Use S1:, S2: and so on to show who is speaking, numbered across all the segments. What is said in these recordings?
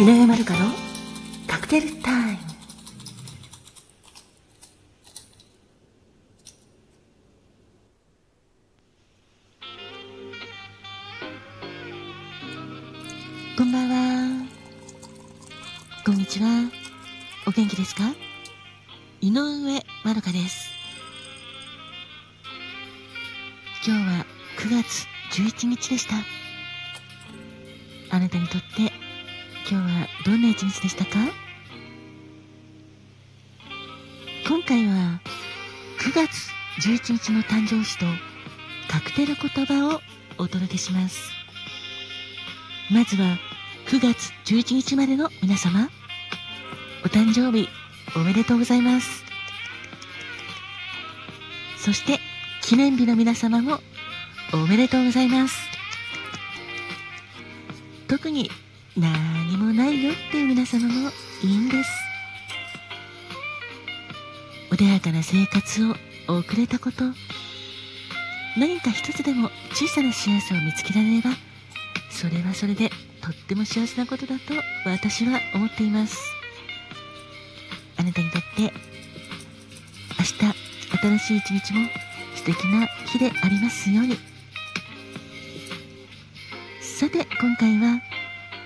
S1: 井上まるかの？カクテルタイム。こんばんは。こんにちは。お元気ですか？井上まるかです。今日は9月11日でした。あなたにとって今日はどんな一日でしたか？今回は9月11日の誕生日とカクテル言葉をお届けします。まずは9月11日までの皆様お誕生日おめでとうございます。そして記念日の皆様もおめでとうございます。特に何もないよっていう皆様もいいんです。穏やかな生活を送れたこと。何か一つでも小さな幸せを見つけられればそれはそれでとっても幸せなことだと私は思っています。あなたにとって明日新しい一日も素敵な日でありますように。さて今回は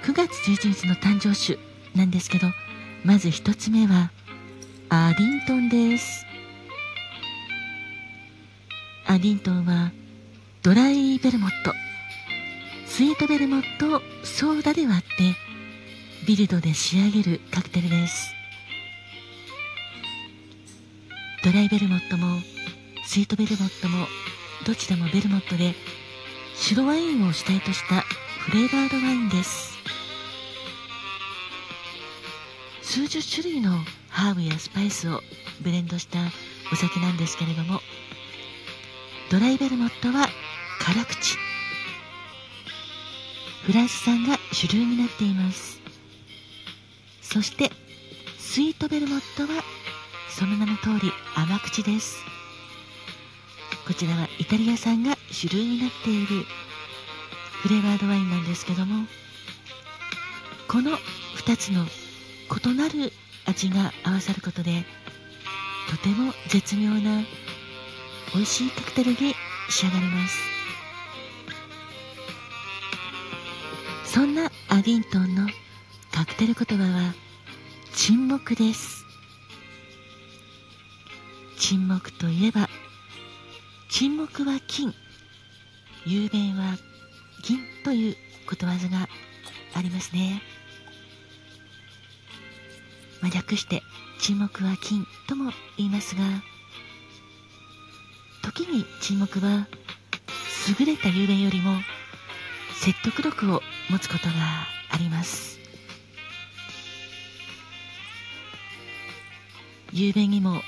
S1: 9月11日の誕生種なんですけどまず1つ目はアディントンです。アディントンはドライベルモット。スイートベルモットをソーダで割ってビルドで仕上げるカクテルです。ドライベルモットもスイートベルモットもどちらもベルモットで白ワインを主体としたフレーバードワインです。数十種類のハーブやスパイスをブレンドしたお酒なんですけれどもドライベルモットは辛口。フランス産が主流になっています。そしてスイートベルモットはその名の通り甘口です。こちらはイタリア産が主流になっているフレーバードワインなんですけどもこの2つの異なる味が合わさることでとても絶妙な美味しいカクテルに仕上がります。そんなアディントンのカクテル言葉は沈黙です。沈黙といえば沈黙は金。雄弁は銀ということわざがありますね。まあ、略して沈黙は金とも言いますが時に沈黙は優れた雄弁よりも説得力を持つことがあります。雄弁にも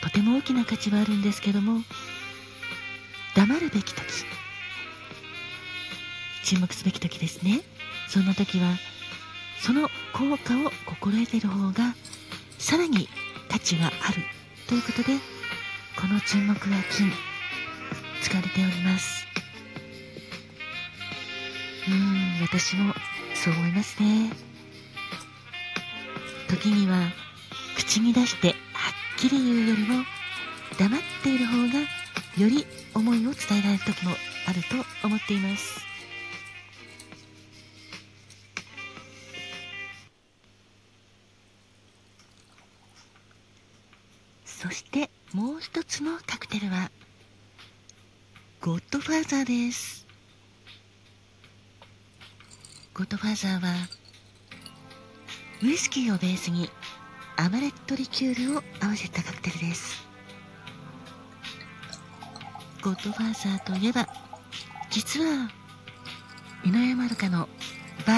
S1: とても大きな価値はあるんですけども黙るべき時沈黙すべき時ですね。そんな時はその効果を心得ている方がさらに価値があるということでこの沈黙は金使われております。うん私もそう思いますね。時には口に出してはっきり言うよりも黙っている方がより思いを伝えられる時もあると思っています。そしてもう一つのカクテルはゴッドファーザーです。ゴッドファーザーはウイスキーをベースにアマレットリキュールを合わせたカクテルです。ゴッドファーザーといえば実は井上まるかのバ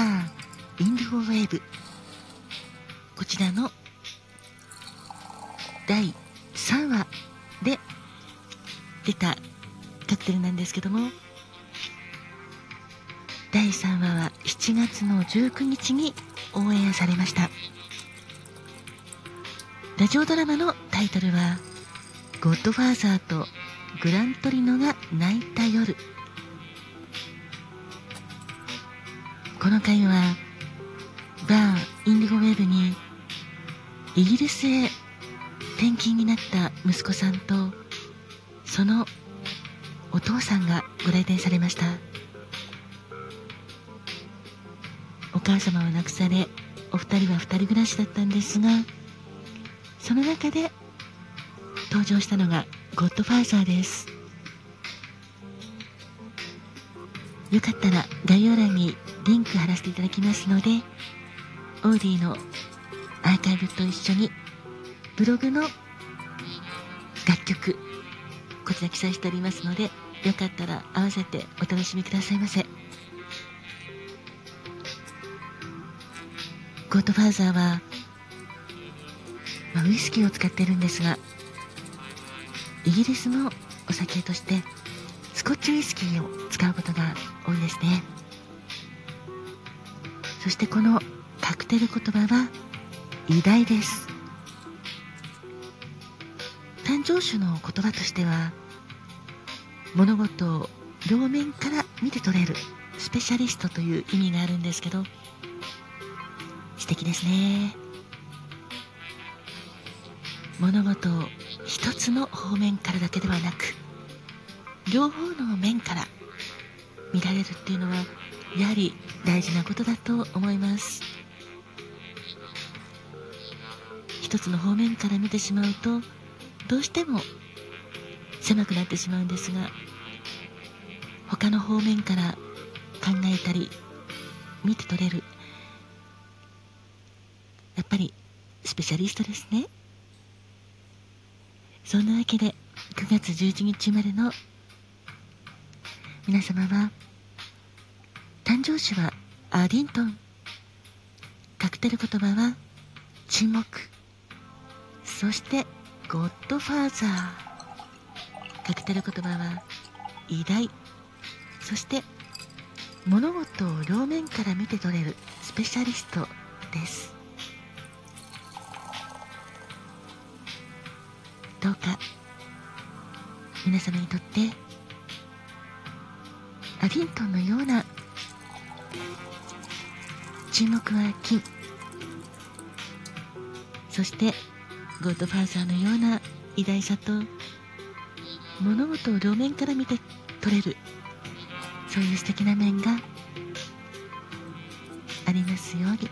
S1: ーインディゴウェーブ。こちらの第3話で出たカクテルなんですけども第3話は7月の19日にオンエアされました。ラジオドラマのタイトルは「ゴッドファーザーとグラントリノが泣いた夜」この回はバーンインディゴウェーブにイギリスへ転勤になった息子さんとそのお父さんがご来店されました。お母様を亡くされお二人は二人暮らしだったんですがその中で登場したのがゴッドファーザーです。よかったら概要欄にリンク貼らせていただきますのでオーディのアーカイブと一緒にブログの楽曲こちら記載しておりますのでよかったら合わせてお楽しみくださいませ。ゴッドファーザーは、まあ、ウイスキーを使っているんですがイギリスのお酒としてスコッチウイスキーを使うことが多いですね。そしてこのカクテル言葉は偉大です。誕生種の言葉としては物事を両面から見て取れるスペシャリストという意味があるんですけど素敵ですね。物事を一つの方面からだけではなく両方の面から見られるっていうのはやはり大事なことだと思います。一つの方面から見てしまうとどうしても狭くなってしまうんですが他の方面から考えたり見て取れるやっぱりスペシャリストですね。そんなわけで9月11日まれの皆様は誕生日はアーディントン。カクテル言葉は沈黙。そしてゴッドファーザーカクテル言葉は偉大。そして物事を両面から見て取れるスペシャリストです。どうか皆様にとってアディントンのような注目は金。そしてゴッドファーザーのような偉大さと物事を両面から見て取れるそういう素敵な面がありますように。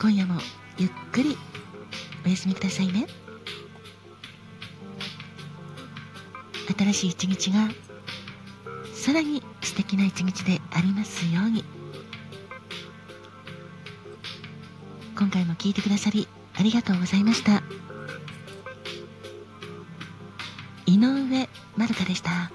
S1: 今夜もゆっくりお休みくださいね。新しい一日がさらに素敵な一日でありますように。今回も聞いてくださりありがとうございました井上まるかでした。